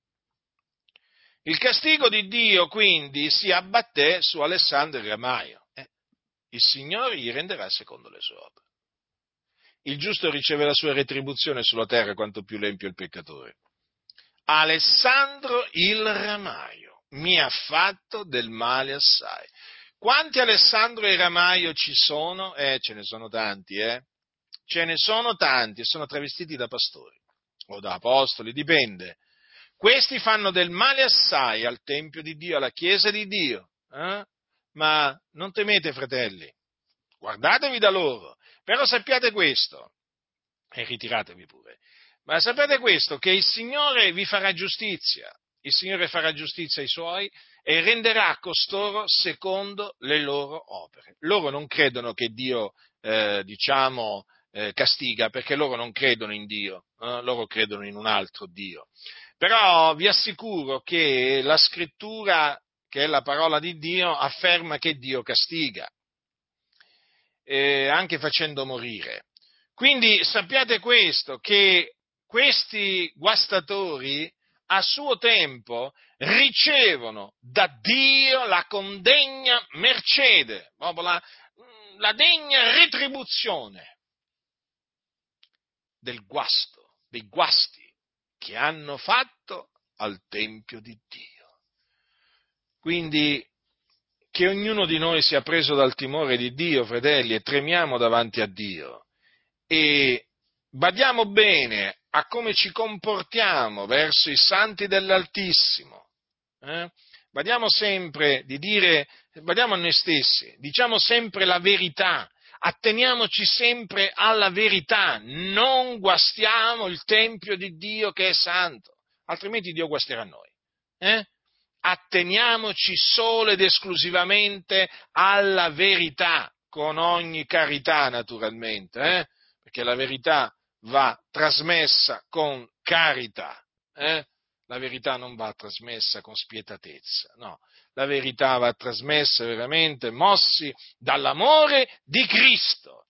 Il castigo di Dio quindi si abbatté su Alessandro Ramaio. Eh? Il Signore gli renderà secondo le sue opere. Il giusto riceve la sua retribuzione sulla terra quanto più l'empio il peccatore. Alessandro il Ramaio mi ha fatto del male assai. Quanti Alessandro e Ramaio ci sono? Eh, ce ne sono tanti, eh? Ce ne sono tanti, sono travestiti da pastori o da apostoli, dipende. Questi fanno del male assai al Tempio di Dio, alla Chiesa di Dio. Eh? Ma non temete, fratelli, guardatevi da loro, però sappiate questo, e ritiratevi pure, ma sapete questo, che il Signore vi farà giustizia, il Signore farà giustizia ai suoi e renderà costoro secondo le loro opere. Loro non credono che Dio, eh, diciamo, eh, castiga perché loro non credono in Dio, eh? loro credono in un altro Dio. Però vi assicuro che la scrittura, che è la parola di Dio, afferma che Dio castiga, eh, anche facendo morire. Quindi sappiate questo, che questi guastatori a suo tempo ricevono da Dio la condegna mercede, proprio la, la degna retribuzione del guasto, dei guasti che hanno fatto al Tempio di Dio. Quindi che ognuno di noi sia preso dal timore di Dio, fratelli, e tremiamo davanti a Dio. E badiamo bene a come ci comportiamo verso i santi dell'Altissimo. Eh? Badiamo sempre di dire, badiamo a noi stessi, diciamo sempre la verità, atteniamoci sempre alla verità, non guastiamo il Tempio di Dio che è santo, altrimenti Dio guasterà noi. Eh? Atteniamoci solo ed esclusivamente alla verità, con ogni carità naturalmente, eh? perché la verità va trasmessa con carità. Eh? La verità non va trasmessa con spietatezza, no. La verità va trasmessa veramente mossi dall'amore di Cristo.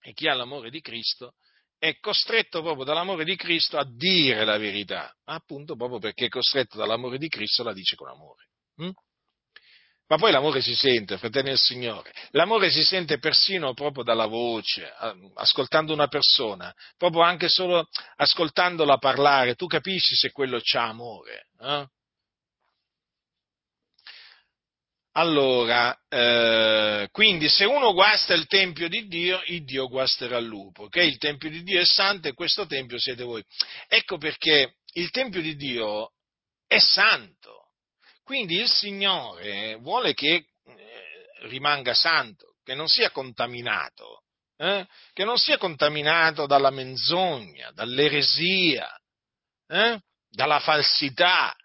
E chi ha l'amore di Cristo è costretto proprio dall'amore di Cristo a dire la verità, appunto proprio perché è costretto dall'amore di Cristo la dice con amore. Hm? Ma poi l'amore si sente, fratelli del Signore, l'amore si sente persino proprio dalla voce, ascoltando una persona, proprio anche solo ascoltandola parlare, tu capisci se quello c'ha amore. Eh? Allora, eh, quindi se uno guasta il Tempio di Dio, il Dio guasterà il lupo, che il Tempio di Dio è santo e questo Tempio siete voi. Ecco perché il Tempio di Dio è santo quindi il Signore vuole che eh, rimanga santo, che non sia contaminato, eh? che non sia contaminato dalla menzogna, dall'eresia, eh? dalla falsità,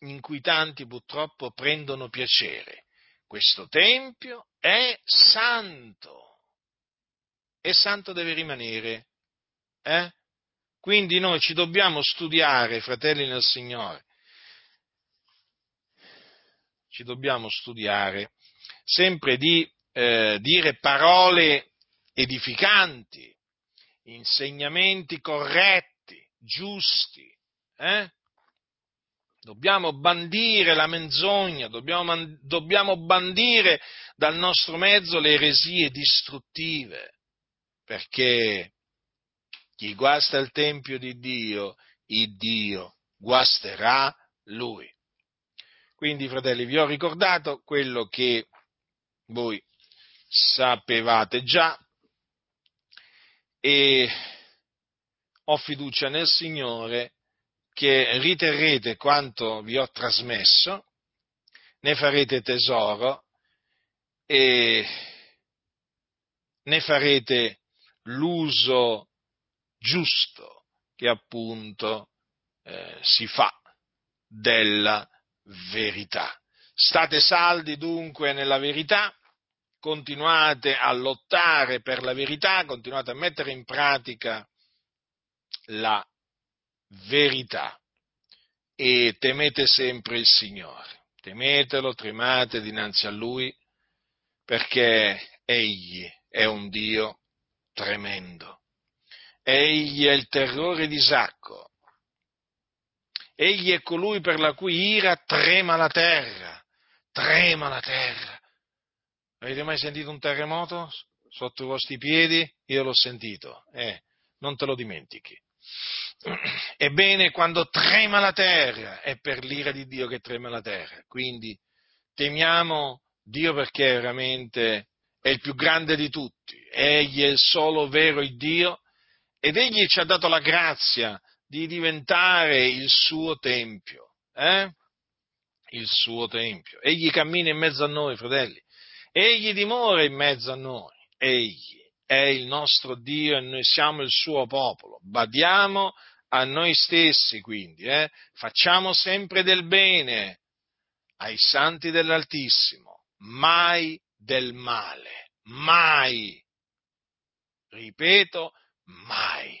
in cui tanti purtroppo prendono piacere. Questo Tempio è santo e santo deve rimanere. Eh? Quindi noi ci dobbiamo studiare, fratelli nel Signore, ci dobbiamo studiare sempre di eh, dire parole edificanti, insegnamenti corretti, giusti. Eh? Dobbiamo bandire la menzogna, dobbiamo, dobbiamo bandire dal nostro mezzo le eresie distruttive, perché chi guasta il Tempio di Dio, il Dio guasterà lui. Quindi, fratelli, vi ho ricordato quello che voi sapevate già e ho fiducia nel Signore che riterrete quanto vi ho trasmesso, ne farete tesoro e ne farete l'uso giusto che appunto eh, si fa della verità. State saldi dunque nella verità, continuate a lottare per la verità, continuate a mettere in pratica la verità. E temete sempre il Signore, temetelo, tremate dinanzi a Lui, perché Egli è un Dio tremendo. Egli è il terrore di Isacco. Egli è colui per la cui ira trema la terra, trema la terra. Avete mai sentito un terremoto sotto i vostri piedi? Io l'ho sentito, eh, non te lo dimentichi. Ebbene, quando trema la terra, è per l'ira di Dio che trema la terra. Quindi temiamo Dio perché veramente è il più grande di tutti, egli è il solo vero Dio ed egli ci ha dato la grazia di diventare il suo tempio, eh? il suo tempio. Egli cammina in mezzo a noi, fratelli, egli dimora in mezzo a noi, egli è il nostro Dio e noi siamo il suo popolo. Badiamo a noi stessi, quindi, eh? facciamo sempre del bene ai santi dell'Altissimo, mai del male, mai. Ripeto, mai.